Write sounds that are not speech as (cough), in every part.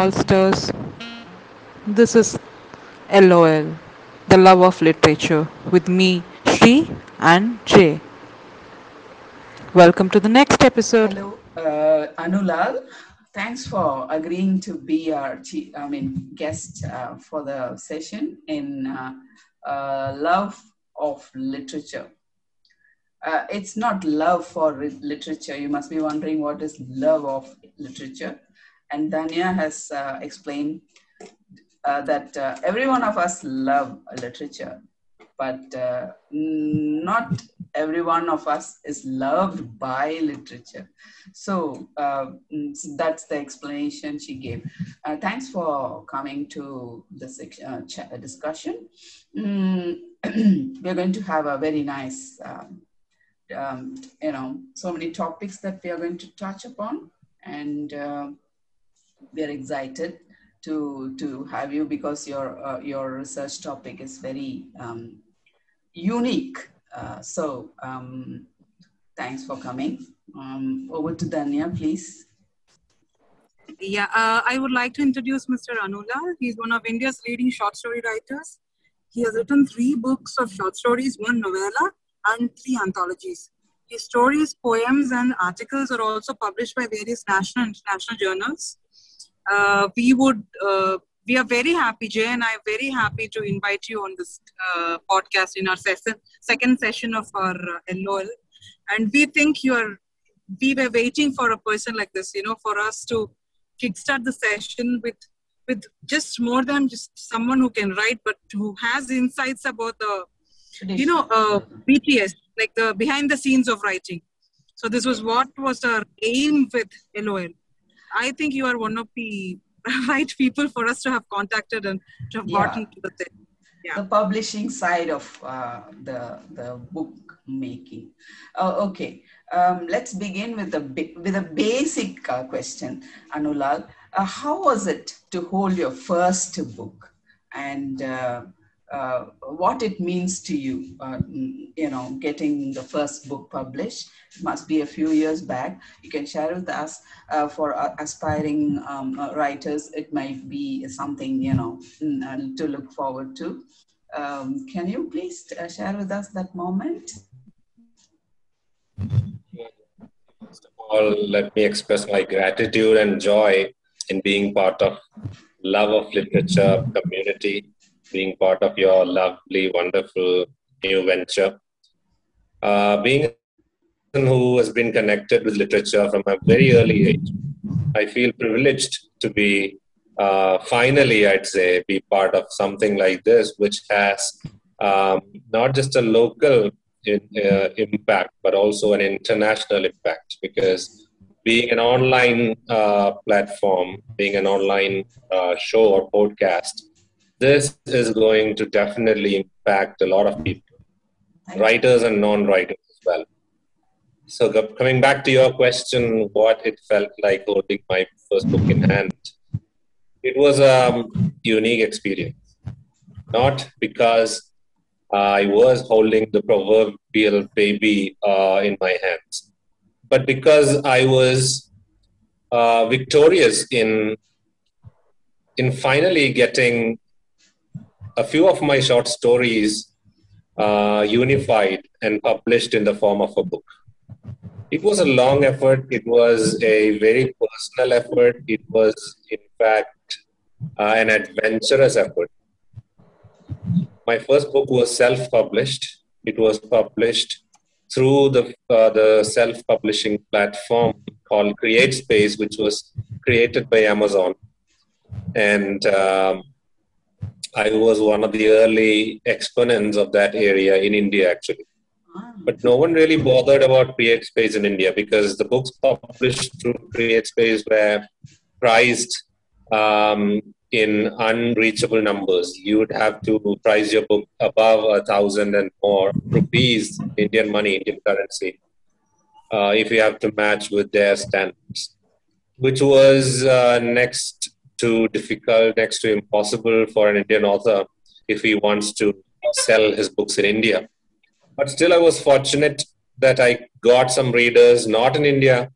Fellow. This is LOL, the love of literature, with me, Shri and Jay. Welcome to the next episode. Hello, uh, Anu Lal. Thanks for agreeing to be our I mean guest uh, for the session in uh, uh love of literature. Uh, it's not love for literature. You must be wondering what is love of literature. And Dania has uh, explained uh, that uh, every one of us love literature, but uh, not every one of us is loved by literature. So, uh, that's the explanation she gave. Uh, thanks for coming to this discussion. Mm, (clears throat) we're going to have a very nice um, um, you know, so many topics that we are going to touch upon. And uh, we are excited to, to have you because your, uh, your research topic is very um, unique. Uh, so um, thanks for coming. Um, over to Danya, please. Yeah, uh, I would like to introduce Mr. Anu Lal. He's one of India's leading short story writers. He has written three books of short stories, one novella, and three anthologies. His stories, poems, and articles are also published by various national and international journals. Uh, we would uh, we are very happy, Jay, and I am very happy to invite you on this uh, podcast in our session, second session of our uh, LOL. And we think you are, we were waiting for a person like this, you know, for us to kickstart the session with with just more than just someone who can write, but who has insights about the you know, uh, BTS, like the behind the scenes of writing. So this was what was our aim with LOL. I think you are one of the (laughs) right people for us to have contacted and to have yeah. gotten to the thing. Yeah. The publishing side of uh, the the book making. Uh, okay, um, let's begin with the with a basic uh, question, Anu Lal. Uh, how was it to hold your first book, and uh, what it means to you, uh, you know, getting the first book published. It must be a few years back. You can share with us uh, for uh, aspiring um, uh, writers. It might be something, you know, mm, to look forward to. Um, can you please share with us that moment? First of all, let me express my gratitude and joy in being part of love of literature community being part of your lovely, wonderful new venture. Uh, being who has been connected with literature from a very early age, I feel privileged to be uh, finally, I'd say, be part of something like this, which has um, not just a local in, uh, impact, but also an international impact. Because being an online uh, platform, being an online uh, show or podcast, this is going to definitely impact a lot of people, writers and non-writers as well. So coming back to your question, what it felt like holding my first book in hand, it was a unique experience. Not because I was holding the proverbial baby uh, in my hands, but because I was uh, victorious in in finally getting a few of my short stories uh, unified and published in the form of a book. It was a long effort. It was a very personal effort. It was, in fact, uh, an adventurous effort. My first book was self-published. It was published through the uh, the self-publishing platform called CreateSpace, which was created by Amazon, and um, I was one of the early exponents of that area in India, actually. Ah. But no one really bothered about CreateSpace in India because the books published through CreateSpace were priced um, in unreachable numbers. You would have to price your book above a thousand and more rupees, Indian money, Indian currency, uh, if you have to match with their standards, which was uh, next too difficult, next to impossible for an Indian author if he wants to sell his books in India. But still, I was fortunate that I got some readers not in India,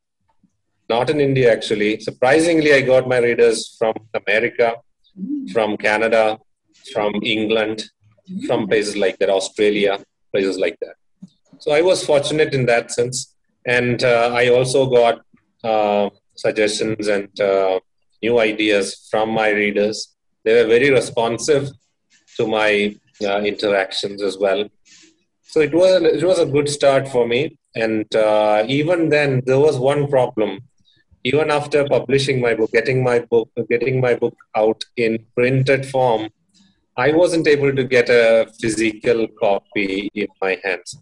not in India actually. Surprisingly, I got my readers from America, from Canada, from England, from places like that, Australia, places like that. So I was fortunate in that sense, and uh, I also got uh, suggestions and uh, new ideas from my readers. They were very responsive to my uh, interactions as well. So it was it was a good start for me. And uh, even then, there was one problem. Even after publishing my book, getting my book, getting my book out in printed form, I wasn't able to get a physical copy in my hands.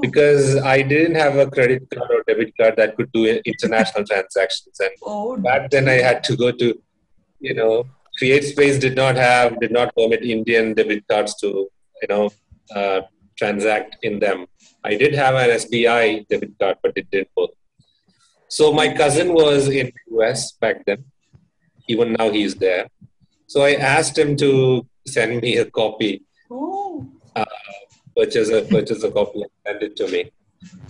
Because I didn't have a credit card or debit card that could do international (laughs) transactions. And Oh, back then, I had to go to, you know, CreateSpace did not have, did not permit Indian debit cards to, you know, uh, transact in them. I did have an SBI debit card, but it didn't work. So my cousin was in US back then. Even now he's there. So I asked him to send me a copy, oh, purchase a purchase a copy and send it to me.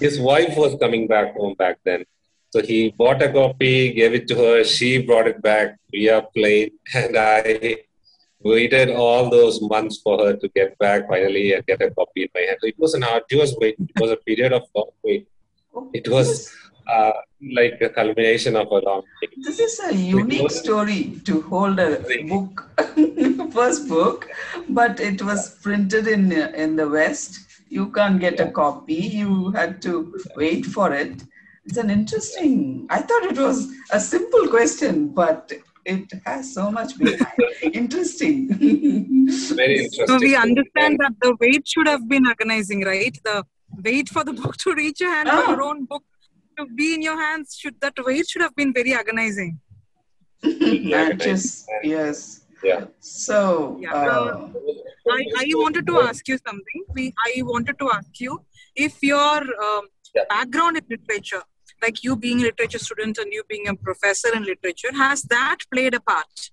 His wife was coming back home back then. So he bought a copy, gave it to her. She brought it back via plane, (laughs) and I waited all those months for her to get back finally and get a copy in my hand. So it was an arduous wait. It was a period of long wait. oh, It was uh, like a culmination of a long wait. This is a unique story to hold a book, (laughs) first book, but it was printed in in the West. You can't get a copy. You had to wait for it. It's an interesting. I thought it was a simple question, but it has so much behind. (laughs) interesting. Very (laughs) interesting. So we understand that the wait should have been agonizing, right? The wait for the book to reach your hand, for Ah. your own book to be in your hands, should that wait should have been very agonizing. (laughs) Matches. Yes. Yeah. So. Yeah. Uh, I, I wanted to ask you something. We I wanted to ask you if your um, Yeah. background in literature, like you being a literature student and you being a professor in literature, has that played a part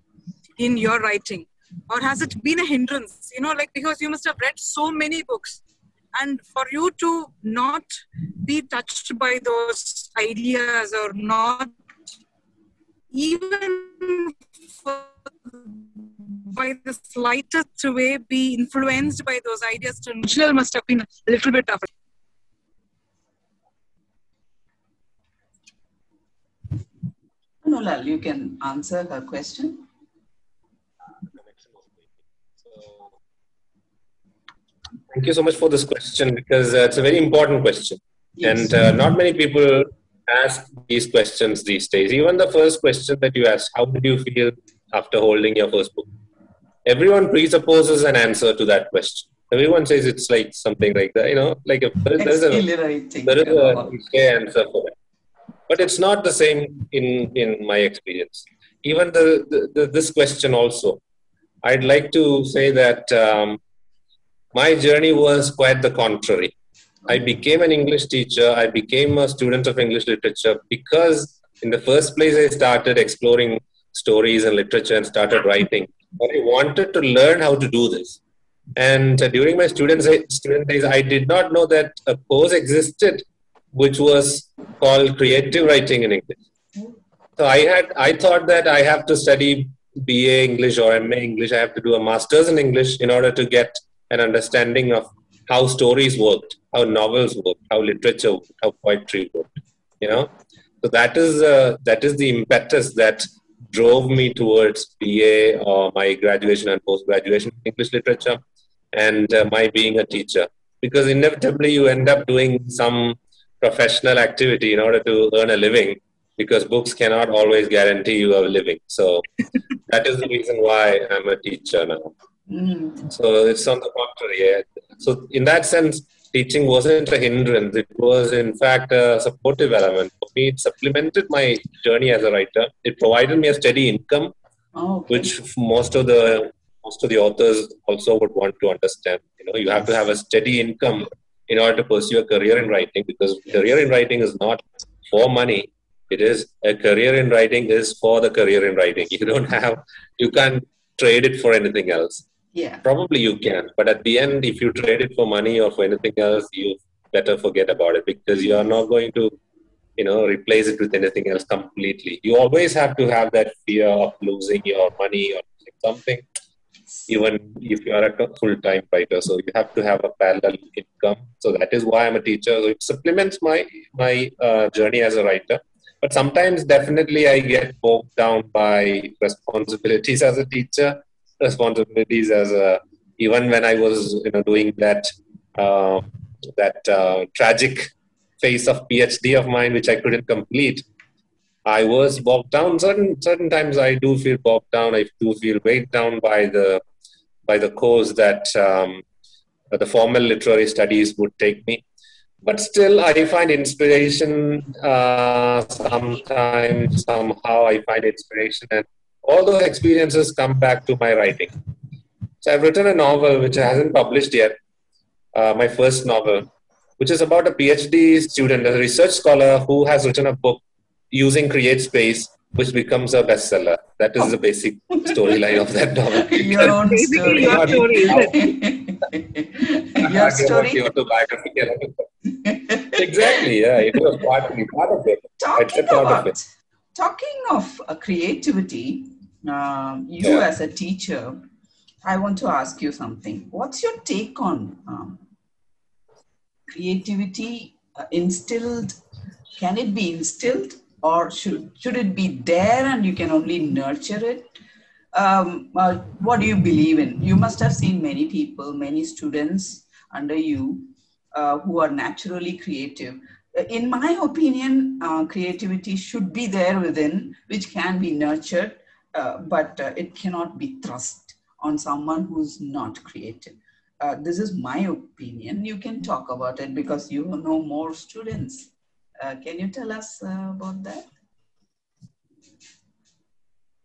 in your writing, or has it been a hindrance? You know, like because you must have read so many books, and for you to not be touched by those ideas or not even by the slightest way be influenced by those ideas to must have been a little bit tough. Anu Lal, you can answer her question. Thank you so much for this question because uh, it's a very important question. Yes. And uh, not many people ask these questions these days. Even the first question that you asked, how did you feel after holding your first book? Everyone presupposes an answer to that question. Everyone says it's like something like that, you know, like a, there is a, there is a answer for it. But it's not the same in, in my experience. Even the, the, the this question also, I'd like to say that um, my journey was quite the contrary. I became an English teacher. I became a student of English literature because, in the first place, I started exploring stories and literature and started writing. But I wanted to learn how to do this. And uh, during my student, student days, I did not know that a course existed which was called creative writing in English. So I had I thought that I have to study BA English or MA English. I have to do a master's in English in order to get an understanding of how stories worked, how novels worked, how literature, worked, how poetry worked. You know, so that is uh, that is the impetus that drove me towards BA or my graduation and post graduation in English literature, and uh, my being a teacher. Because inevitably you end up doing some professional activity in order to earn a living because books cannot always guarantee you a living. So that is the reason why I'm a teacher now. Mm. So it's on the contrary. So in that sense, teaching wasn't a hindrance. It was in fact a supportive element for me. It supplemented my journey as a writer. It provided me a steady income, Oh, okay. which most of the most of the authors also would want to understand. You know, you have to have a steady income in order to pursue a career in writing because career in writing is not for money. It is a career in writing is for the career in writing. You don't have you can't trade it for anything else. Yeah. Probably you can, but at the end, if you trade it for money or for anything else, you better forget about it because you are not going to you know replace it with anything else completely. You always have to have that fear of losing your money or something even if you are a full-time writer so you have to have a parallel income. So that is why i'm a teacher. So it supplements my my uh, journey as a writer. But sometimes definitely i get bogged down by responsibilities as a teacher responsibilities as a even when i was you know doing that uh, that uh, tragic phase of phd of mine which i couldn't complete I was bogged down. Certain certain times I do feel bogged down. I do feel weighed down by the by the course that um, the formal literary studies would take me. But still, I find inspiration uh, sometimes, somehow, I find inspiration, and all those experiences come back to my writing. So, I've written a novel which I hasn't published yet, uh, my first novel, which is about a PhD student, a research scholar who has written a book using CreateSpace which becomes a bestseller. That is the basic storyline of that novel. (laughs) Your own story. your story, (laughs) is it? Your story. Autobiography. exactly, yeah. It was part, part of it. It's a Talking part of about, it. Talking of uh, creativity, um, you Yeah. as a teacher, I want to ask you something. What's your take on um, creativity uh, instilled? Can it be instilled, or should should it be there and you can only nurture it? Um, uh, what do you believe in? You must have seen many people, many students under you uh, who are naturally creative. Uh, In my opinion, uh, creativity should be there within, which can be nurtured, uh, but uh, it cannot be thrust on someone who's not creative. Uh, this is my opinion. You can talk about it because you know more students. Uh, can you tell us uh, about that?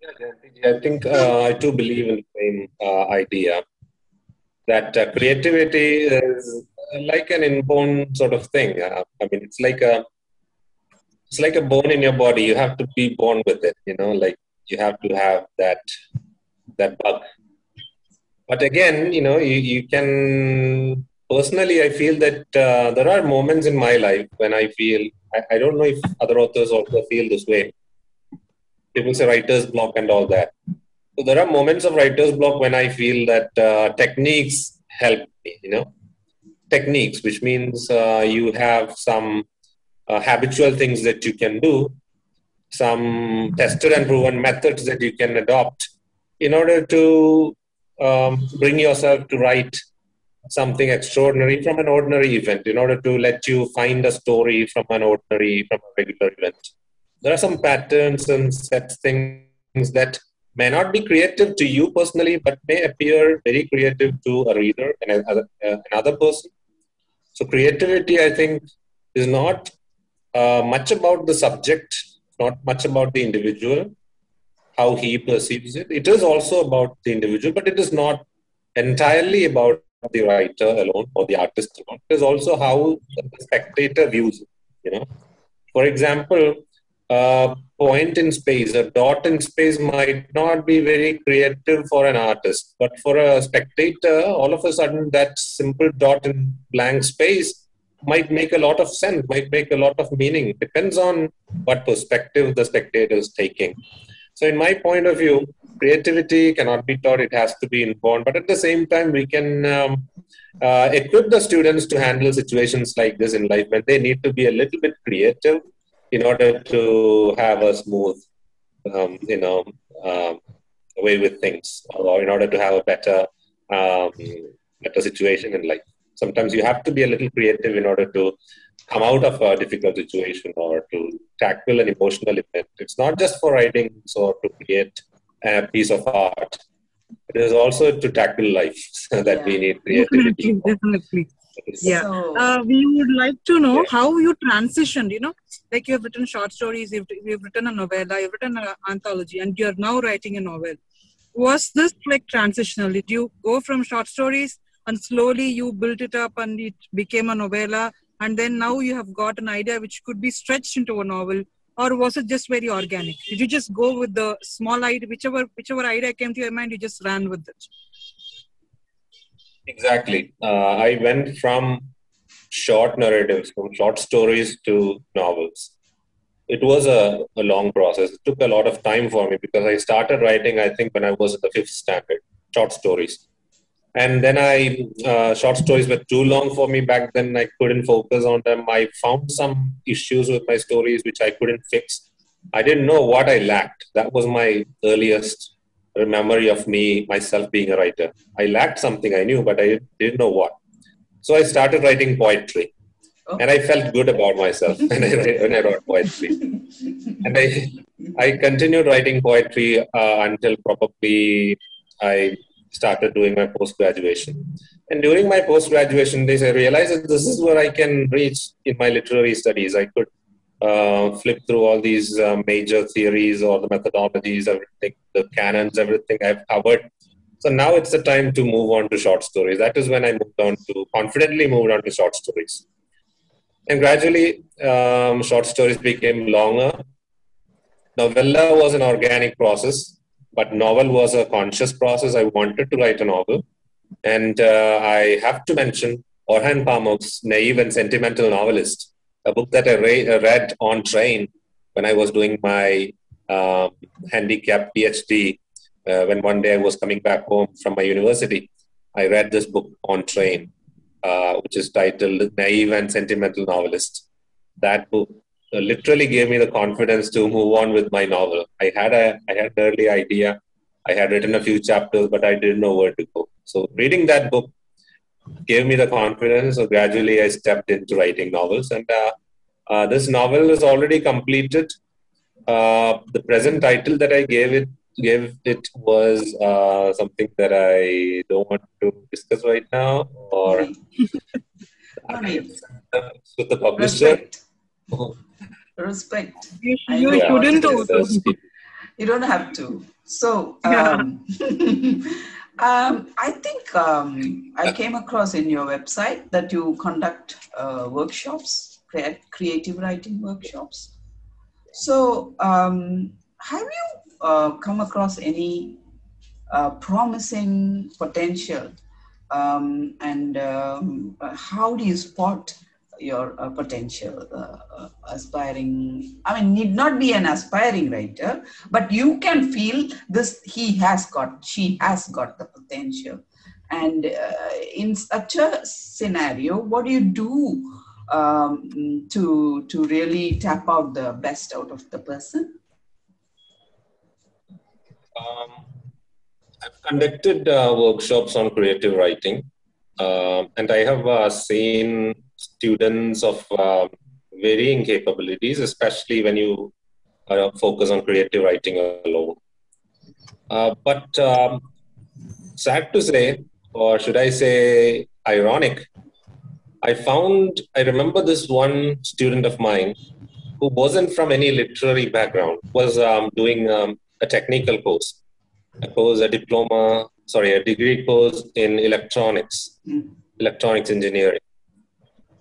Yeah, I think uh, I too believe in the same uh, idea that uh, creativity is like an inborn sort of thing. Uh, I mean, it's like a it's like a bone in your body. You have to be born with it. You know, like you have to have that that bug. But again, you know, you, you can personally, I feel that uh, there are moments in my life when I feel I, I don't know if other authors also feel this way people say writer's block and all that. There are moments of writer's block when I feel that uh, techniques help me, you know, techniques, which means uh, you have some uh, habitual things that you can do, some tested and proven methods that you can adopt in order to um, bring yourself to write something extraordinary from an ordinary event, in order to let you find a story from an ordinary, from a regular event. There are some patterns and set things that may not be creative to you personally, but may appear very creative to a reader and another, uh, another person. So, creativity, I think, is not uh, much about the subject, not much about the individual, how he perceives it. It is also about the individual, but it is not entirely about the writer alone or the artist alone. It is also how the spectator views it. You know, for example, a point in space, a dot in space might not be very creative for an artist, but for a spectator, all of a sudden that simple dot in blank space might make a lot of sense, might make a lot of meaning. Depends on what perspective the spectator is taking. So, in my point of view, creativity cannot be taught; it has to be inborn. But at the same time, we can um, uh, equip the students to handle situations like this in life when they need to be a little bit creative in order to have a smooth, um, you know, um, way with things, or in order to have a better, um, better situation in life. Sometimes you have to be a little creative in order to come out of a difficult situation or to tackle an emotional event. It's not just for writing or to create a piece of art. It is also to tackle life (laughs) that we need creativity. (laughs) Definitely, definitely. Yeah. So, Uh, we would like to know Yeah. how you transitioned. You know, like you have written short stories, you've, you've written a novella, you've written an anthology, and you're now writing a novel. Was this like transitional? Did you go from short stories and slowly you built it up and it became a novella, and then now you have got an idea which could be stretched into a novel? Or was it just very organic? Did you just go with the small idea, whichever whichever idea came to your mind, you just ran with it? Exactly. Uh, I went from short narratives, from short stories to novels. it was a, a long process. It took a lot of time for me because I started writing, I think, when I was in the fifth standard, short stories. And then I, uh, short stories were too long for me back then. I couldn't focus on them. I found some issues with my stories which I couldn't fix. I didn't know what I lacked. That was my earliest memory of me, myself being a writer. I lacked something I knew, but I didn't know what. So I started writing poetry Oh. and I felt good about myself (laughs) when I, when I wrote poetry. And I, I continued writing poetry uh, until probably I started doing my post graduation. And during my post graduation days, I realized that this is where I can reach in my literary studies. I could uh, flip through all these uh, major theories or the methodologies, everything, the canons, everything I've covered. So now it's the time to move on to short stories. That is when I moved on to confidently moved on to short stories. And gradually, um, short stories became longer. Novella was an organic process, but novel was a conscious process. I wanted to write a novel. And uh, I have to mention Orhan Pamuk's Naive and Sentimental Novelist, a book that I re- read on train when I was doing my um, handicap PhD. Uh, when one day I was coming back home from my university, I read this book on train uh, which is titled Naive and Sentimental Novelist. That book uh, literally gave me the confidence to move on with my novel. I had a I had an early idea. I had written a few chapters, but I didn't know where to go. So reading that book gave me the confidence. So gradually, I stepped into writing novels, and uh, uh, this novel is already completed. Uh, the present title that I gave it gave it was uh, something that I don't want to discuss right now, or (laughs) I mean, with the publisher. respect. (laughs) Respect. You, you know. shouldn't Yeah, also. You don't have to. So, Yeah. um, (laughs) um, I think um, I came across in your website that you conduct uh, workshops, crea- creative writing workshops. So, um, have you uh, come across any uh, promising potential? Um, and um, how do you spot your uh, potential uh, uh, aspiring? I mean, need not be an aspiring writer, but you can feel this he has got, she has got the potential. And uh, in such a scenario, what do you do um, to to really tap out the best out of the person? Um, I've conducted uh, workshops on creative writing, um, and I have uh, seen students of um varying capabilities, especially when you uh, focus on creative writing alone. Uh, but um, sad to say, or should I say, ironic, I found, I remember this one student of mine who wasn't from any literary background, was um, doing um, a technical course, a course, a diploma, sorry, a degree course in electronics, Mm. electronics engineering.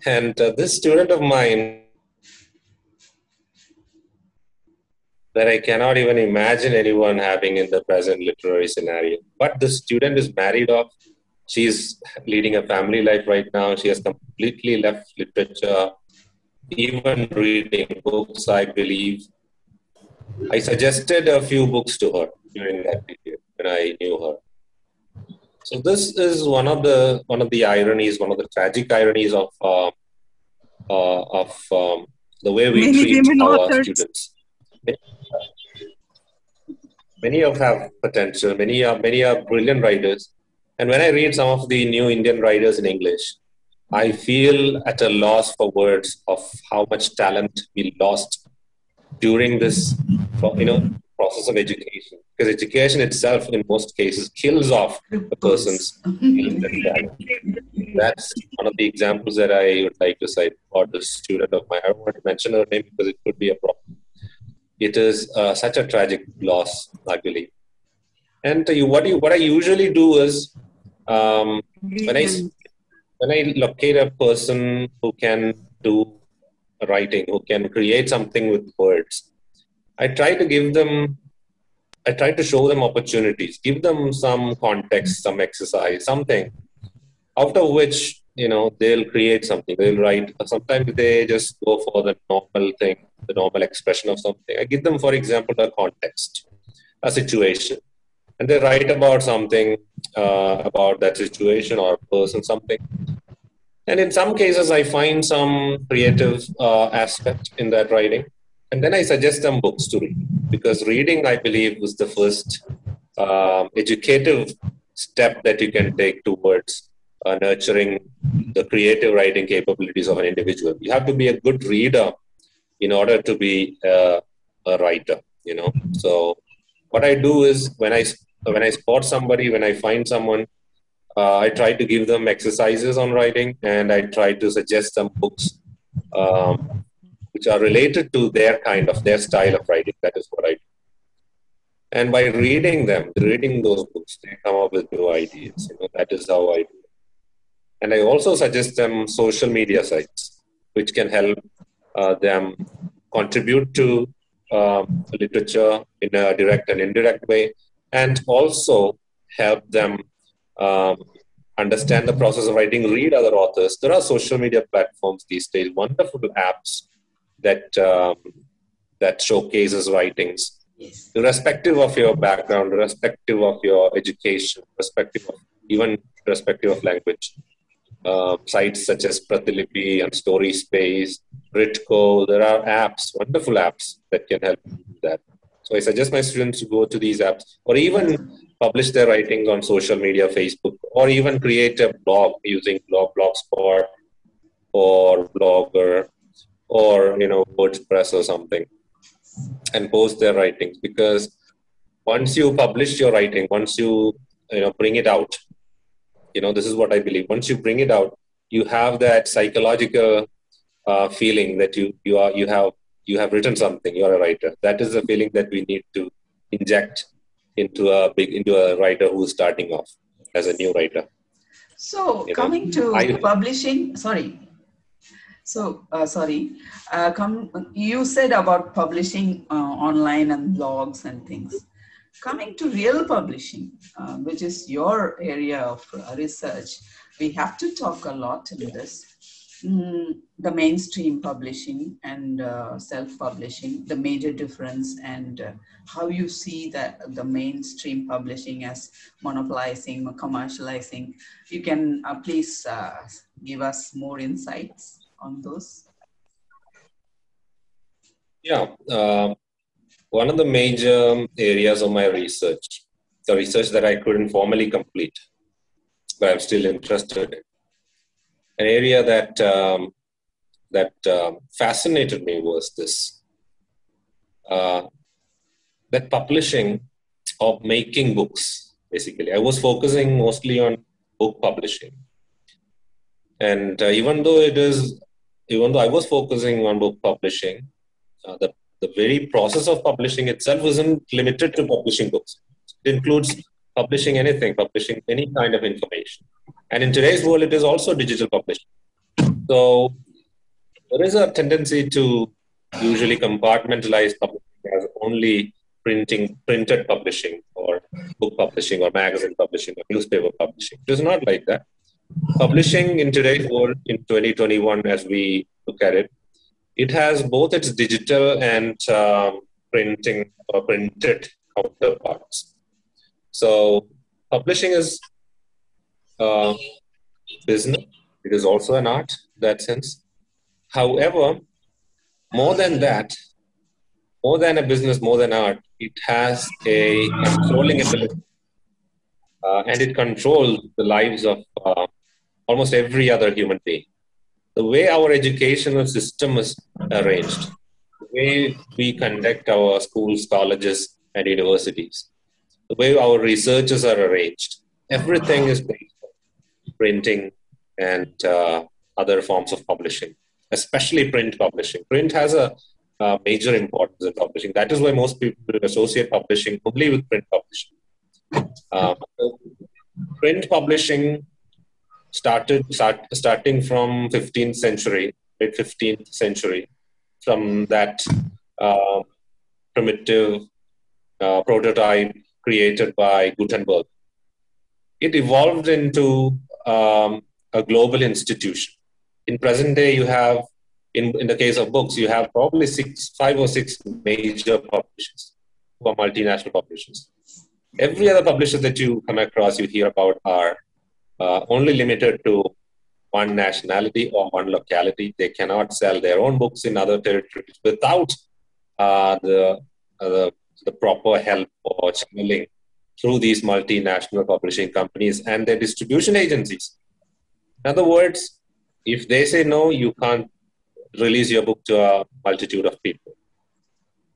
And uh, this student of mine that I cannot even imagine anyone having in the present literary scenario. But the student is married off. She's leading a family life right now. She has completely left literature, even reading books, I believe. I suggested a few books to her during that period when I knew her. So this is one of the one of the ironies, one of the tragic ironies of uh, uh, of um, the way we Many treat our authors. students. Many of have potential. Many are many are brilliant writers. And when I read some of the new Indian writers in English, I feel at a loss for words of how much talent we lost during this, you know, process of education. Because education itself, in most cases, kills off the person's talent and talent. That's one of the examples that I would like to cite for the student of mine. I don't want to mention her name because it could be a problem. It is uh, such a tragic loss, I believe. And you, what you, what I usually do is um, when I when I locate a person who can do writing, who can create something with words, I try to give them, I try to show them opportunities, give them some context, some exercise, something. Out of which you know they'll create something. They'll write sometimes they just go for the normal thing the normal expression of something. I give them for example a context a situation. And they write about something uh, about that situation or person something. And in some cases i find some creative uh, aspect in that writing and then i suggest them books to read because reading i believe was the first um, educative step that you can take towards uh, nurturing the creative writing capabilities of an individual. You have to be a good reader in order to be uh, a writer you know. So what i do is when i when I spot somebody, when I find someone, uh, I try to give them exercises on writing and I try to suggest some books um, which are related to their kind of their style of writing. That is what I do. And by reading them, reading those books, they come up with new ideas. You know, that is how I do. It. And I also suggest them social media sites, which can help uh, them contribute to um, literature in a direct and indirect way, and also help them um, understand the process of writing, read other authors. There are social media platforms these days, wonderful apps that um, that showcases writings, yes. irrespective of your background, irrespective of your education, irrespective of even irrespective of language. Uh, sites such as Pratilipi and Story Space, Writco, there are apps, wonderful apps that can help with that. So I suggest my students to go to these apps or even publish their writings on social media, Facebook, or even create a blog using blog, Blogspot or Blogger or you know WordPress or something and post their writings because once you publish your writing, once you you know bring it out, you know this is what I believe. Once you bring it out, you have that psychological uh, feeling that you you are you have you have written something you're a writer that is the feeling that we need to inject into a big into a writer who's starting off as a new writer so you coming know, to I, publishing sorry so uh, sorry. Uh, come you said about publishing uh, online and blogs and things. Coming to real publishing uh, which is your area of research we have to talk a lot in this. Mm, the mainstream publishing and uh, self-publishing, the major difference, and uh, how you see that the mainstream publishing as monopolizing, commercializing. You can uh, please uh, give us more insights on those. Yeah, um, one of the major areas of my research, the research that I couldn't formally complete, but I'm still interested in an area that um, that um, fascinated me was this uh, that publishing of making books basically i was focusing mostly on book publishing and uh, even though it is even though i was focusing on book publishing uh, the, the very process of publishing itself isn't limited to publishing books it includes publishing anything publishing any kind of information and in today's world, it is also digital publishing. So there is a tendency to usually compartmentalize publishing as only printing, printed publishing, or book publishing, or magazine publishing, or newspaper publishing. It is not like that. Publishing in today's world, in 2021, as we look at it, it has both its digital and um, printing or printed counterparts. So publishing is uh, business. It is also an art, in that sense. However, more than that, more than a business, more than art, it has a controlling ability. Uh, and it controls the lives of uh, almost every other human being. The way our educational system is arranged, the way we conduct our schools, colleges, and universities, the way our researches are arranged, everything is based on printing and uh, other forms of publishing, especially print publishing. Print has a uh, major importance in publishing. That is why most people associate publishing only with print publishing. Um, print publishing started start, starting from 15th century, mid 15th century, from that uh, primitive uh, prototype created by Gutenberg. It evolved into um, a global institution. In present day, you have, in, in the case of books, you have probably six, five or six major publishers who are multinational publishers. Every other publisher that you come across, you hear about are uh, only limited to one nationality or one locality. They cannot sell their own books in other territories without uh, the, uh, the, the proper help or channeling through these multinational publishing companies and their distribution agencies. In other words, if they say no, you can't release your book to a multitude of people.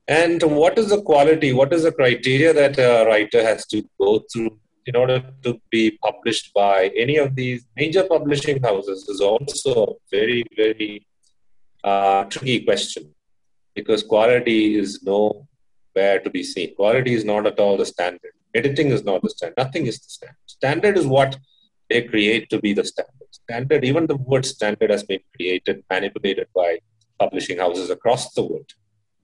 And what is the quality, what is the criteria that a writer has to go through in order to be published by any of these major publishing houses is also a very, very uh, tricky question because quality is nowhere to be seen. Quality is not at all the standard. Editing is not the standard. Nothing is the standard. Standard is what they create to be the standard. Standard, even the word standard has been created, manipulated by publishing houses across the world,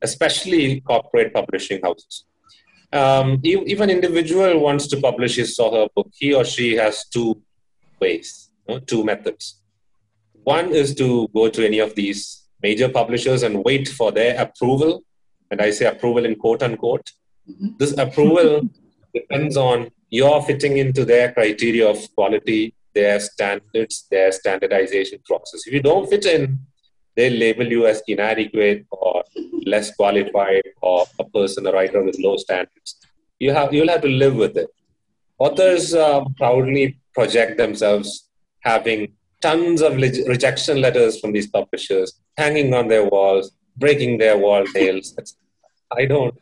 especially corporate publishing houses. Um, even individual wants to publish his or her book, he or she has two ways, you know, two methods. One is to go to any of these major publishers and wait for their approval, and I say approval in quote unquote. Mm-hmm. This approval (laughs) depends on your fitting into their criteria of quality, their standards, their standardization process. If you don't fit in, they label you as inadequate or less qualified or a person, a writer with low standards. You have you'll have to live with it. Authors um, proudly project themselves having tons of rejection letters from these publishers hanging on their walls, breaking their wall nails. I don't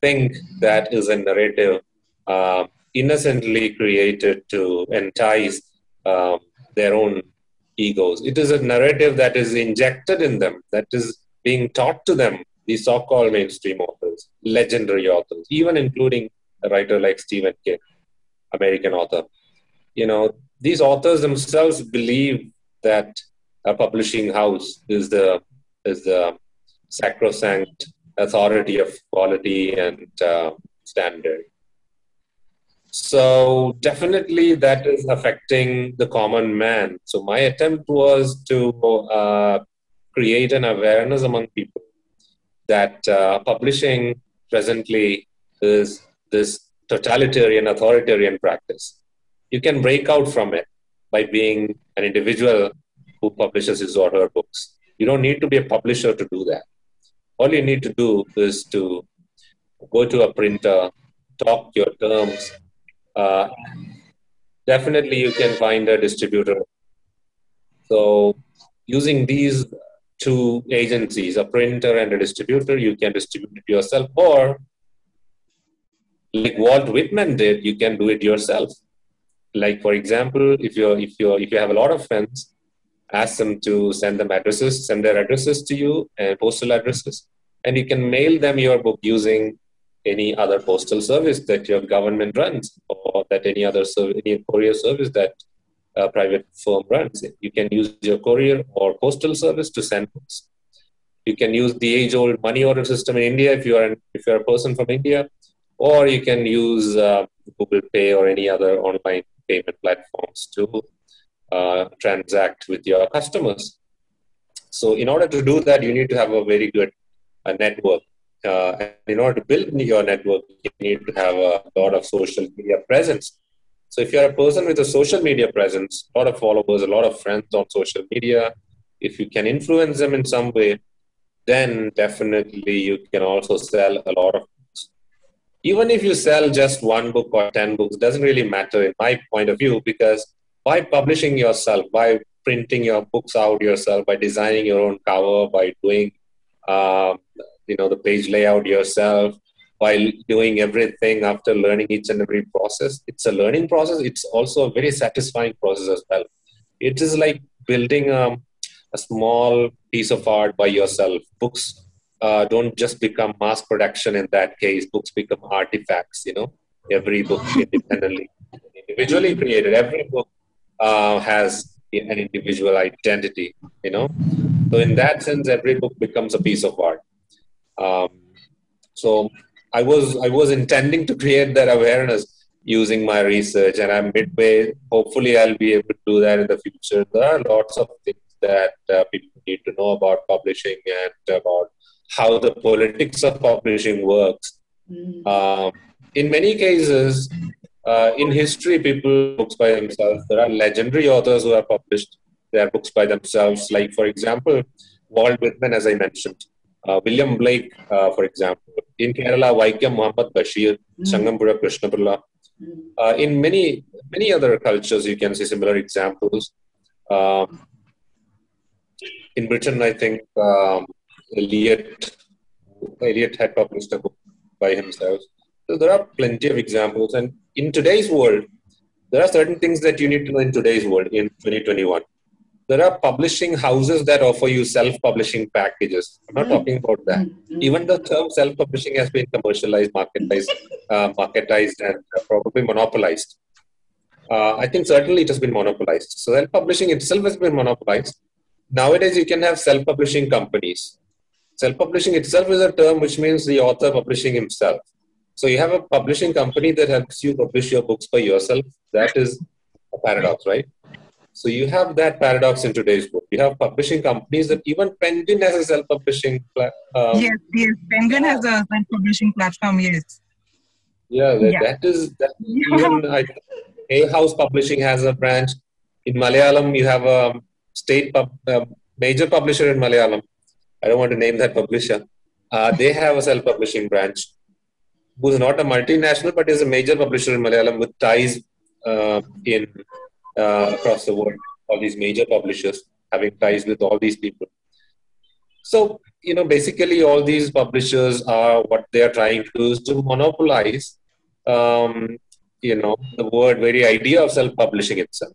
think that is a narrative uh, innocently created to entice um, their own egos. It is a narrative that is injected in them, that is being taught to them, these so called mainstream authors, legendary authors, even including a writer like Stephen King, American author. You know, these authors themselves believe that a publishing house is the is the sacrosanct authority of quality and uh, standard. So definitely that is affecting the common man. So my attempt was to uh, create an awareness among people that uh, publishing presently is this totalitarian authoritarian practice. You can break out from it by being an individual who publishes his or her books. You don't need to be a publisher to do that. All you need to do is to go to a printer, talk your terms, uh, definitely you can find a distributor. So using these two agencies, a printer and a distributor, you can distribute it yourself, or like Walt Whitman did, you can do it yourself. Like for example, if you if you if you have a lot of friends, ask them to send them addresses, send their addresses to you and postal addresses, and you can mail them your book using any other postal service that your government runs or that any other any courier service that a private firm runs. You can use your courier or postal service to send books. You can use the age-old money order system in India if you are an, if you're a person from India, or you can use uh, Google Pay or any other online payment platforms to uh, transact with your customers. So, in order to do that, you need to have a very good uh, network uh, in order to build your network, you need to have a lot of social media presence. So if you're a person with a social media presence, a lot of followers, a lot of friends on social media, if you can influence them in some way, then definitely you can also sell a lot of books. Even if you sell just one book or 10 books, doesn't really matter in my point of view, because by publishing yourself, by printing your books out yourself, by designing your own cover, by doing um, you know the page layout yourself while doing everything after learning each and every process. It's a learning process. It's also a very satisfying process as well. It is like building a, a small piece of art by yourself. Books uh, don't just become mass production in that case. Books become artifacts you know every book (laughs) independently. Individually created. Every book uh, has an individual identity you know. So in that sense every book becomes a piece of art um, so I was I was intending to create that awareness using my research and i'm midway. Hopefully i'll be able to do that in the future. There are lots of things that uh, people need to know about publishing and about how the politics of publishing works. Mm. um, in many cases uh, in history people books by themselves there are legendary authors who have published their books by themselves. Like for example walt whitman as i mentioned william blake uh, for example. In kerala vaikom muhammad basheer Mm. changampuzha krishnapillai Mm. uh, in many many other cultures you can see similar examples. Um, in britain i think um, eliot eliot had published a book by himself. So there are plenty of examples. And in today's world there are certain things that you need to know in today's world in 2021 there are publishing houses that offer you self-publishing packages i'm not Mm. talking about that Mm. Even the term self-publishing has been commercialized, marketized, uh, marketized, and probably monopolized. Uh, I think certainly it has been monopolized. So self-publishing itself has been monopolized. Nowadays, you can have self-publishing companies. Self-publishing itself is a term which means the author publishing himself. So you have a publishing company that helps you publish your books by yourself. That is a paradox, right? So you have that paradox in today's book. You have publishing companies that even Penguin has a self-publishing pla- um, yes, yes. Penguin has a self-publishing platform. Yes. Yeah, that, Yeah. that is that even I, House Publishing has a branch in Malayalam. You have a state pub, uh, major publisher in Malayalam. I don't want to name that publisher. Uh, they have a self-publishing branch, who's not a multinational but is a major publisher in Malayalam with ties uh, in uh, across the world. All these major publishers having ties with all these people. So you know, basically, all these publishers are what they are trying to do is to monopolize, um, you know, the word very idea of self-publishing itself.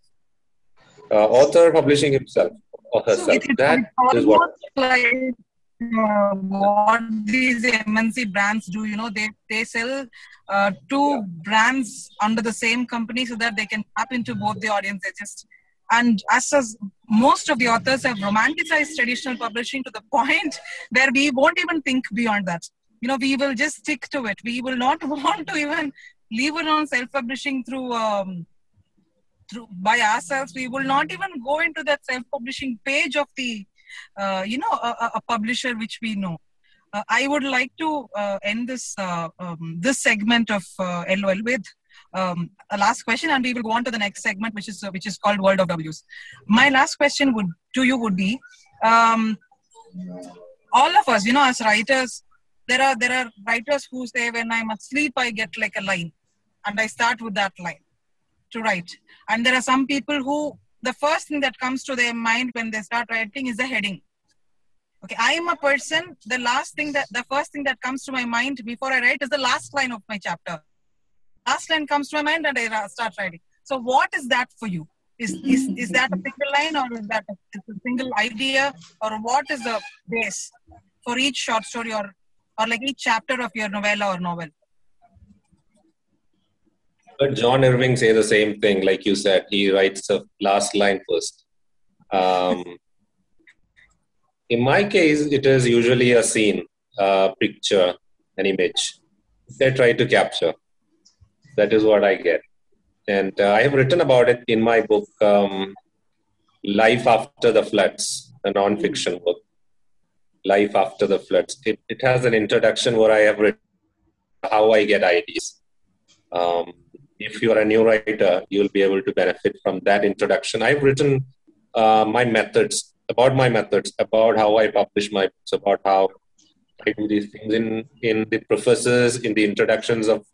Uh, author publishing himself or herself. It's that is what. like uh, what these MNC brands do. You know, they they sell uh, two brands under the same company so that they can tap into both the audiences. Just and as, as most of the authors have romanticized traditional publishing to the point (laughs) where we won't even think beyond that. You know, we will just stick to it. We will not (laughs) want to even leave it on self-publishing through. Um, through by ourselves we will not even go into that self-publishing page of the uh, you know a, a- publisher which we know. Uh, i would like to uh, end this uh, um, this segment of uh, lol with um, a last question and we will go on to the next segment which is uh, which is called world of w's. My last question would to you would be um, all of us you know as writers there are there are writers who say when i'm asleep i get like a line. And i start with that line to write. And there are some people who the first thing that comes to their mind when they start writing is the heading. Okay i am a person the last thing that the first thing that comes to my mind before i write is the last line of my chapter. Last line comes to my mind and i start writing. So what is that for you? Is is, is that a single line or is that a, a single idea or what is the base for each short story or or like each chapter of your novella or novel But John Irving say the same thing, like you said. He writes the last line first. Um, in my case, it is usually a scene, a picture, an image. They try to capture. That is what I get, and uh, I have written about it in my book, um, "Life After the Floods," a non-fiction book. Life After the Floods. It, it has an introduction where I have written how I get ideas. Um, if you are a new writer, you'll be able to benefit from that introduction. I've written uh, my methods about my methods, about how I publish my books, about how I do these things in in the prefaces, in the introductions of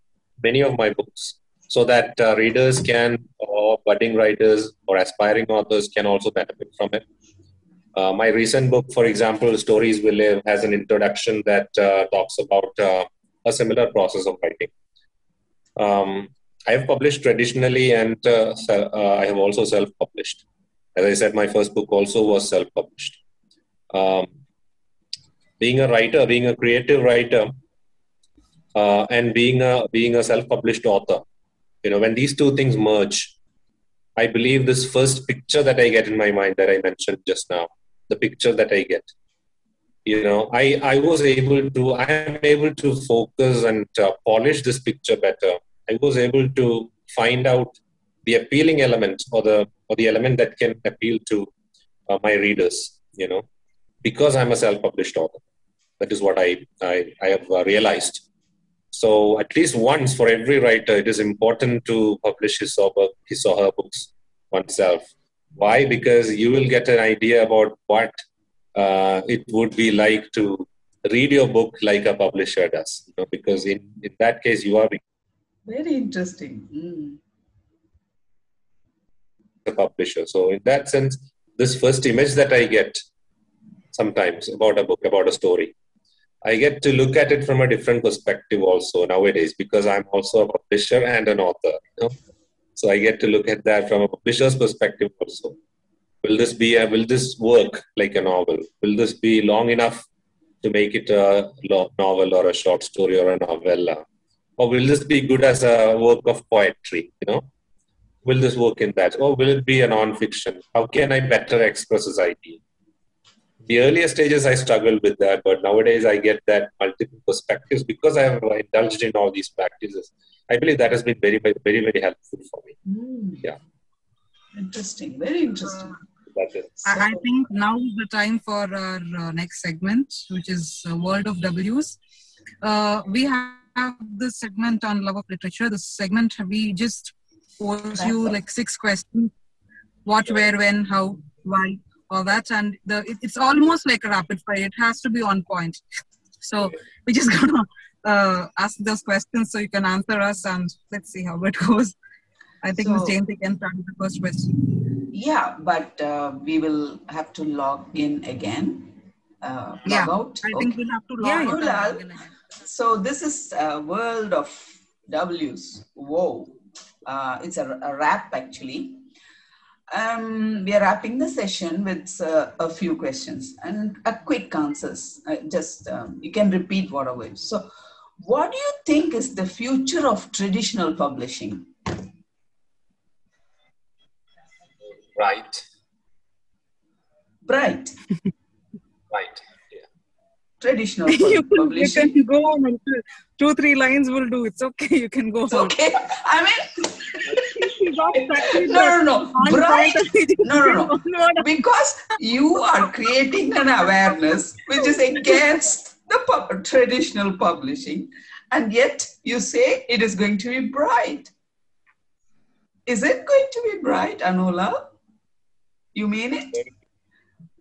many of my books, so that uh, readers can, or budding writers or aspiring authors can also benefit from it. Uh, my recent book, for example, Stories We Live, has an introduction that uh, talks about uh, a similar process of writing. Um, I have published traditionally, and uh, uh, I have also self-published. As I said, my first book also was self-published. Um, being a writer, being a creative writer, uh, and being a being a self-published author, you know, when these two things merge, I believe this first picture that I get in my mind that I mentioned just now, the picture that I get, you know, I I was able to I am able to focus and uh, polish this picture better I was able to find out the appealing element or the or the element that can appeal to uh, my readers. You know, because I'm a self-published author. That is what I I, I have uh, realized. So at least once for every writer, it is important to publish his or, her, his or her books oneself. Why? Because you will get an idea about what uh, it would be like to read your book like a publisher does. You know, because in, in that case, you are Very interesting. Mm. a publisher. So in that sense, this first image that I get sometimes about a book, about a story, I get to look at it from a different perspective also nowadays because I'm also a publisher and an author. You know? So I get to look at that from a publisher's perspective also. Will this be a, will this work like a novel? Will this be long enough to make it a novel or a short story or a novella? Or will this be good as a work of poetry? You know, will this work in that? Or will it be a non-fiction? How can I better express this idea? The earlier stages I struggled with that, but nowadays I get that multiple perspectives because I have indulged in all these practices. I believe that has been very, very, very, very helpful for me. Mm. Yeah. Interesting. Very interesting. That is. I, I think now is the time for our uh, next segment, which is uh, World of W's. Uh, we have this segment on love of literature. This segment we just pose you like six questions: what, where, when, how, why, all that, and the it, it's almost like a rapid fire. It has to be on point. So we just (laughs) gonna uh, ask those questions so you can answer us, and let's see how it goes. I think Ms. So- Jayanti can start with the first question. Yeah, but uh, we will have to log in again. Uh, log Yeah, out. I Okay. think we'll have to log Yeah, in. Anu Lal, So this is a world of W's. Whoa. Uh, it's a, a wrap actually. Um, we are wrapping the session with uh, a few questions and a quick answers. Uh, just um, you can repeat whatever. So, what do you think is the future of traditional publishing? Right. Bright. Right. Yeah. Traditional (laughs) you, can, you can go on Two, three lines will do. It's okay. You can go It's on. okay. I mean, You got exactly no, no, no. Bright. point of it. No, no, no. Because you are creating an awareness which is against the pub- traditional publishing and yet you say it is going to be bright is it going to be bright anula you mean it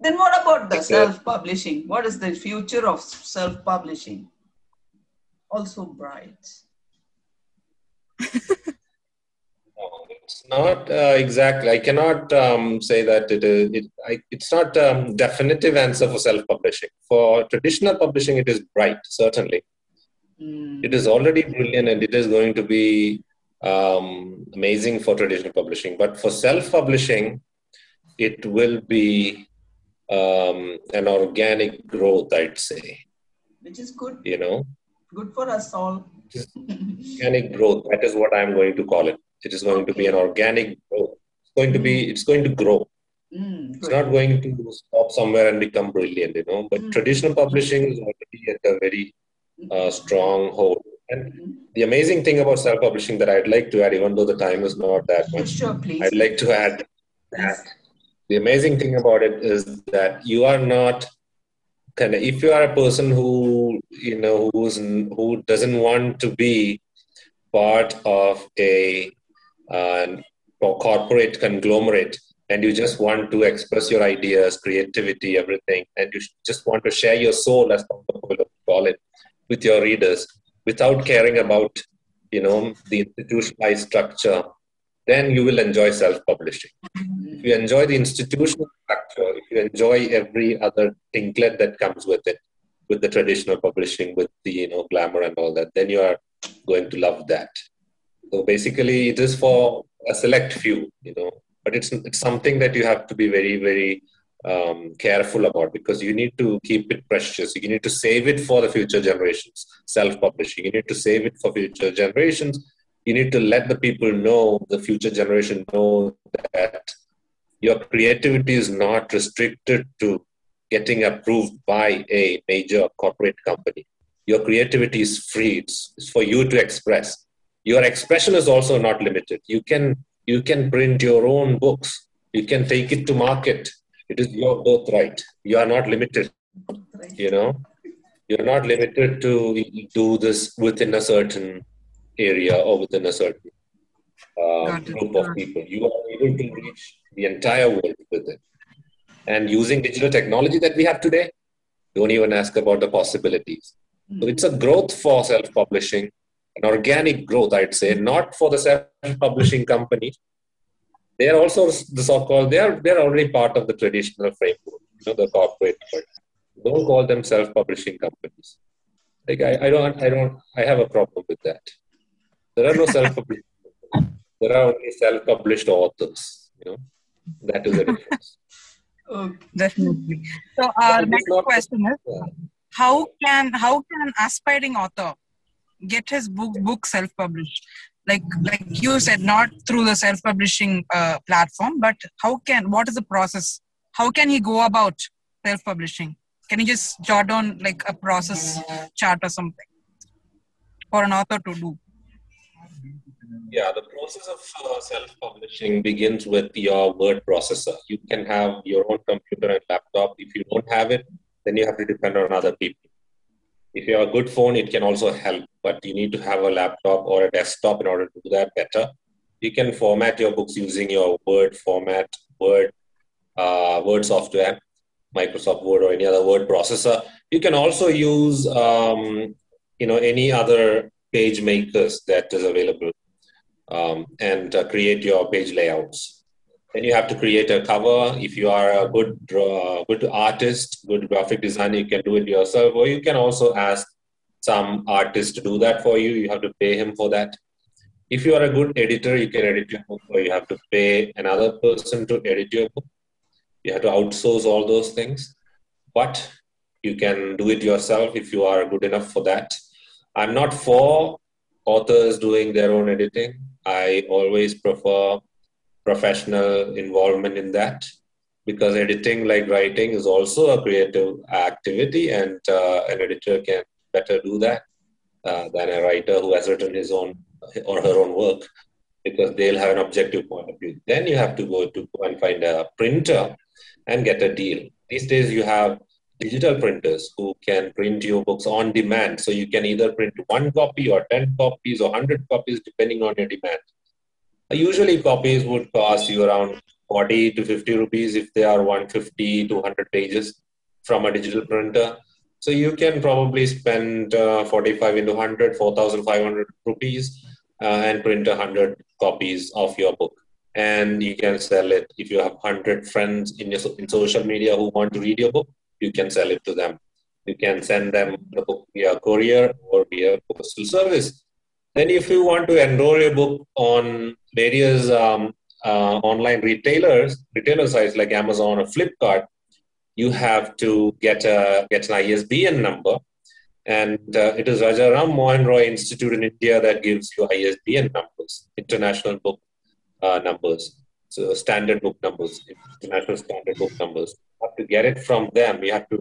then what about the It's self-publishing what is the future of self-publishing also bright No, it's not uh, exactly. I cannot um, say that it is. It, I, it's not um, definitive answer for self-publishing. For traditional publishing, it is bright. Certainly, Mm, it is already brilliant, and it is going to be um, amazing for traditional publishing. But for self-publishing, it will be um, an organic growth. I'd say. which is good You know, good for us all organic growth. That is what I'm going to call it. It is going to be an organic growth. It's going to be. It's going to grow. Mm, It's not going to stop somewhere and become brilliant, you know. But Mm. traditional publishing is already at a very uh, strong hold. And Mhm. the amazing thing about self-publishing that I'd like to add, even though the time is not that much, Sure, please. I'd like to add that the amazing thing about it is that you are not kind of if you are a person who you know who's who doesn't want to be part of a uh, corporate conglomerate and you just want to express your ideas creativity everything and you just want to share your soul as people call it with your readers without caring about you know the institutionalized structure then you will enjoy self-publishing if you enjoy the institutional structure, if you enjoy every other tinklet that comes with it, with the traditional publishing, with the you know glamour and all that, then you are going to love that. So basically, it is for a select few, you know, but it's it's something that you have to be very very um, careful about because you need to keep it precious. You need to save it for the future generations. Self-publishing, you need to save it for future generations. You need to let the people know, the future generation know that your creativity is not restricted to getting approved by a major corporate company. Your creativity is free. It's, it's for you to express. your expression is also not limited. You can you can print your own books. You can take it to market. It is your birthright. You are not limited. You know, you're not limited to do this within a certain area or within a certain uh, group of people. You are able to reach the entire world with it. And using digital technology that we have today, don't even ask about the possibilities. So it's a growth for self-publishing, an organic growth, I'd say, not for the self-publishing companies. They are also the so-called. They are they are already part of the traditional framework, you know, the corporate. World. Don't call them self-publishing companies. Like I, I don't I don't I have a problem with that. There are no self-publishing. there are only self-published authors. You know, that is the difference. (laughs) Okay. Definitely. So our next question is how can how can an aspiring author get his book book self-published? Like like you said, not through the self-publishing uh, platform, but how can what is the process? How can he go about self-publishing? Can you just jot down like a process chart or something for an author to do? Yeah, the process of uh, self-publishing begins with your word processor. You can have your own computer and laptop. If you don't have it, then you have to depend on other people. If you have a good phone, it can also help, but you need to have a laptop or a desktop in order to do that better. You can format your books using your Word format, Word, uh, Word software, Microsoft Word, or any other word processor. You can also use, um, you know, any other page makers that is available um, and uh, create your page layouts. Then you have to create a cover. If you are a good draw, good artist, good graphic designer, you can do it yourself, or you can also ask some artist to do that for you. You have to pay him for that. If you are a good editor, you can edit your book, or you have to pay another person to edit your book. You have to outsource all those things, but you can do it yourself if you are good enough for that. I'm not for authors doing their own editing. I always prefer professional involvement in that because editing, like writing, is also a creative activity, and uh, an editor can better do that uh, than a writer who has written his own or her own work because they'll have an objective point of view. Then you have to go to go and find a printer and get a deal. These days, you have digital printers who can print your books on demand. So you can either print one copy or 10 copies or 100 copies depending on your demand. Usually copies would cost you around 40 to 50 rupees if they are 150 to 100 pages from a digital printer. So you can probably spend uh, 45 into 100, 4,500 rupees uh, and print 100 copies of your book. And you can sell it if you have 100 friends in, your, in social media who want to read your book you can sell it to them. You can send them the book via courier or via postal service. Then, if you want to enroll your book on various um, uh, online retailers, retailer sites like Amazon or Flipkart, you have to get a get an ISBN number, and uh, it is Raja Ram Mohan Roy Institute in India that gives you ISBN numbers, international book uh, numbers, so standard book numbers, international standard book numbers have to get it from them. You have to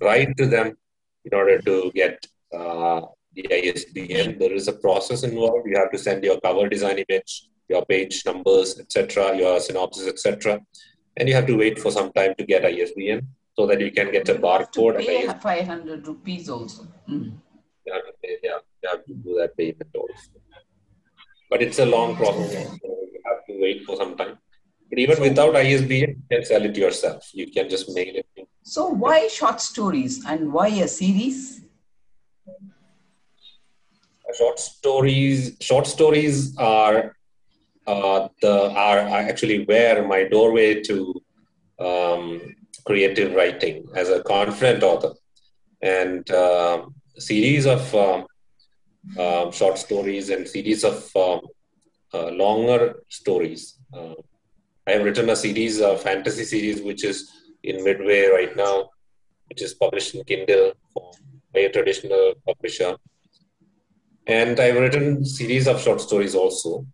write to them in order to get uh, the ISBN. There is a process involved. You have to send your cover design image, your page numbers, etc., your synopsis, etc., and you have to wait for some time to get ISBN so that you can get a barcode. Pay 500 rupees also. Mm. You have to pay, yeah, you have to do that payment also. But it's a long process. So you have to wait for some time. But even so, without ISBN, you can sell it yourself. You can just mail it. So why short stories and why a series? Short stories. Short stories are uh, the are actually where my doorway to um, creative writing as a confident author, and uh, series of um, uh, short stories and series of um, uh, longer stories I have written a series, a fantasy series, which is in midway right now, which is published in Kindle by a traditional publisher. And I've written series of short stories also.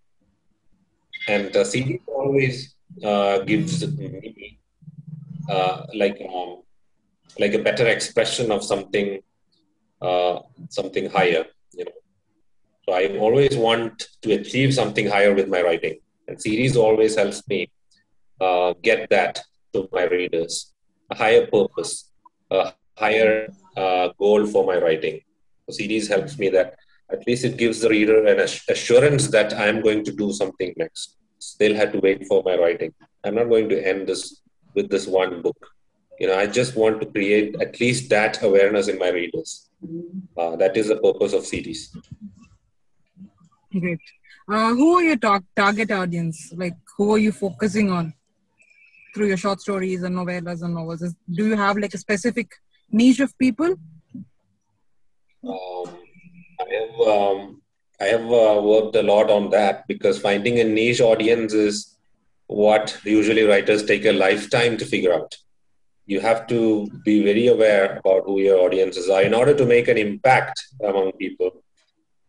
And the series always uh, gives me uh, like um, like a better expression of something uh, something higher, you know. So I always want to achieve something higher with my writing. And series always helps me uh, get that to my readers, a higher purpose, a higher uh, goal for my writing. So series helps me that at least it gives the reader an assurance that I am going to do something next. They'll have to wait for my writing. I'm not going to end this with this one book. You know, I just want to create at least that awareness in my readers. Uh, that is the purpose of series. Great. Uh, who are your tar- target audience? Like, who are you focusing on through your short stories and novellas and novels? Is, do you have like a specific niche of people? Um, I have um, I have uh, worked a lot on that because finding a niche audience is what usually writers take a lifetime to figure out. You have to be very aware about who your audiences are in order to make an impact among people.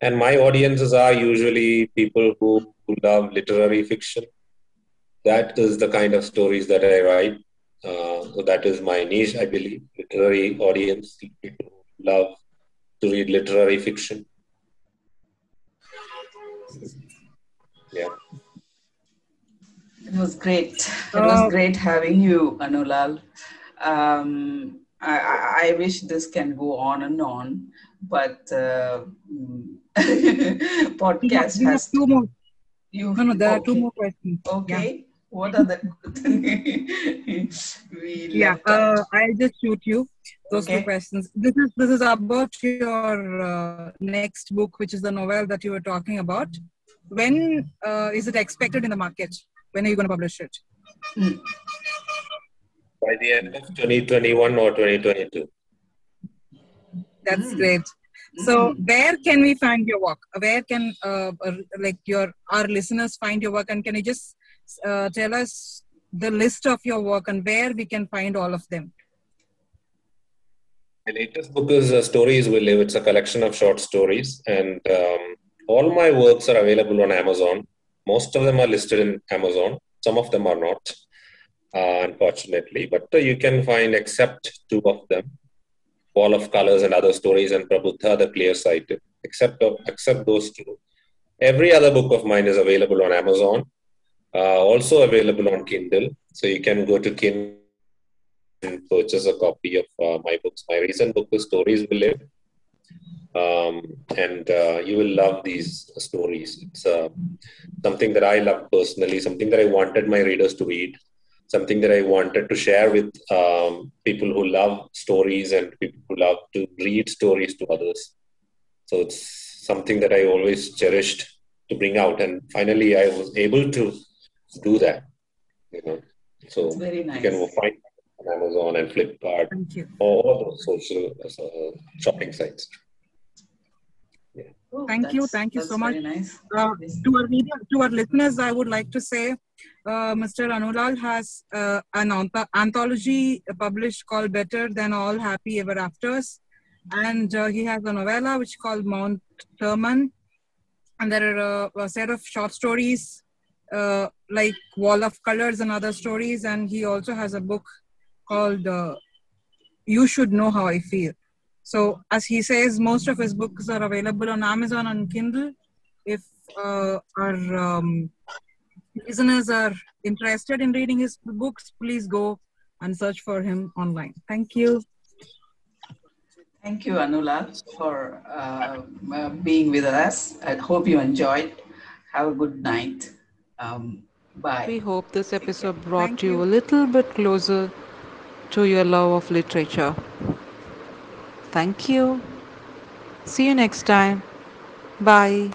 And my audiences are usually people who, who love literary fiction. That is the kind of stories that I write. Uh, so that is my niche, I believe. Literary audience, people love to read literary fiction. Yeah. It was great. It was uh, great having you, Anu Lal. Um, I, I, wish this can go on and on, but uh, (laughs) podcast has two more. You, no, no, there okay. are two more questions. Okay. Yeah. What are the? (laughs) yeah, uh, I'll just shoot you those okay. two questions. This is this is about your uh, next book, which is the novel that you were talking about. When uh, is it expected in the market? When are you going to publish it? Mm. By the end of 2021 or 2022. That's mm. great. So, hmm. where can we find your work? Where can uh, uh, like your our listeners find your work? And can you just uh, tell us the list of your work and where we can find all of them? My latest book is uh, Stories We Live. It's a collection of short stories, and um, all my works are available on Amazon. Most of them are listed in Amazon. Some of them are not, uh, unfortunately. But uh, you can find, except two of them, Wall of Colors and Other Stories, and Prabuddha, the Clear Sighted. Except, of, except those two. Every other book of mine is available on Amazon, uh, also available on Kindle. So you can go to Kindle and purchase a copy of uh, my books. My recent book is Stories We Live um, and uh, you will love these stories. It's uh, something that I love personally, something that I wanted my readers to read, something that I wanted to share with um, people who love stories and people who love to read stories to others. So it's something that I always cherished to bring out, and finally I was able to do that. You know, so very nice. you can go find on Amazon and Flipkart, or all those social uh, shopping sites. Oh, thank you, thank you so much. Nice. Uh, to our reader, to our listeners, I would like to say, uh, Mr. Anu Lal has uh, an anthology published called "Better Than All Happy Ever Afters," and uh, he has a novella which called Mount Thurman, and there are uh, a set of short stories uh, like Wall of Colors and other stories, and he also has a book called "You Should Know How I Feel." So, as he says, most of his books are available on Amazon and Kindle. If uh, our um, listeners are interested in reading his books, please go and search for him online. Thank you. Thank you, Anula, for uh, uh, being with us. I hope you enjoyed. Have a good night. Um, bye. We hope this episode brought you, you a little bit closer to your love of literature. Thank you. See you next time. Bye.